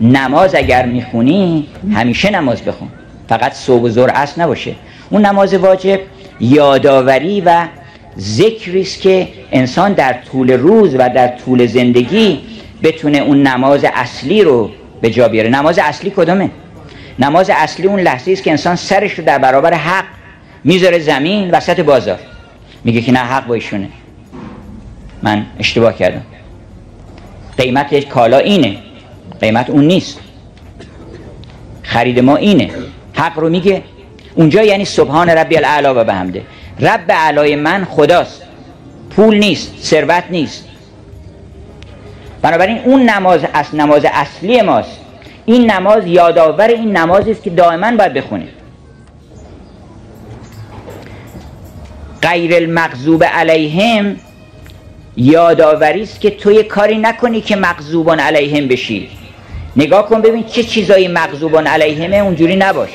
نماز اگر می‌خونی همیشه نماز بخون. فقط صبح و ظهر اصل نباشه. اون نماز واجب یادآوری و ذکری است که انسان در طول روز و در طول زندگی بتونه اون نماز اصلی رو به جا بیاره. نماز اصلی کدومه؟ نماز اصلی اون لحظه است که انسان سرش رو در برابر حق می‌ذاره زمین وسط بازار. میگه که نه حق با ایشونه. من اشتباه کردم. قیمت کالا اینه. قیمت اون نیست. خرید ما اینه. حق رو میگه. اونجا یعنی سبحان ربی الاعلا و بحمده. رب علای من خداست. پول نیست ثروت نیست. بنابراین اون نماز از نماز اصلی ماست. این نماز یادآور این نمازی است که دائما باید بخونیم. غیر المغضوب علیهم یادآوری است که توی کاری نکنی که مغضوبان علیهم بشی. نگاه کن ببین چه چیزایی مغضوبان علیهمه اونجوری نباش.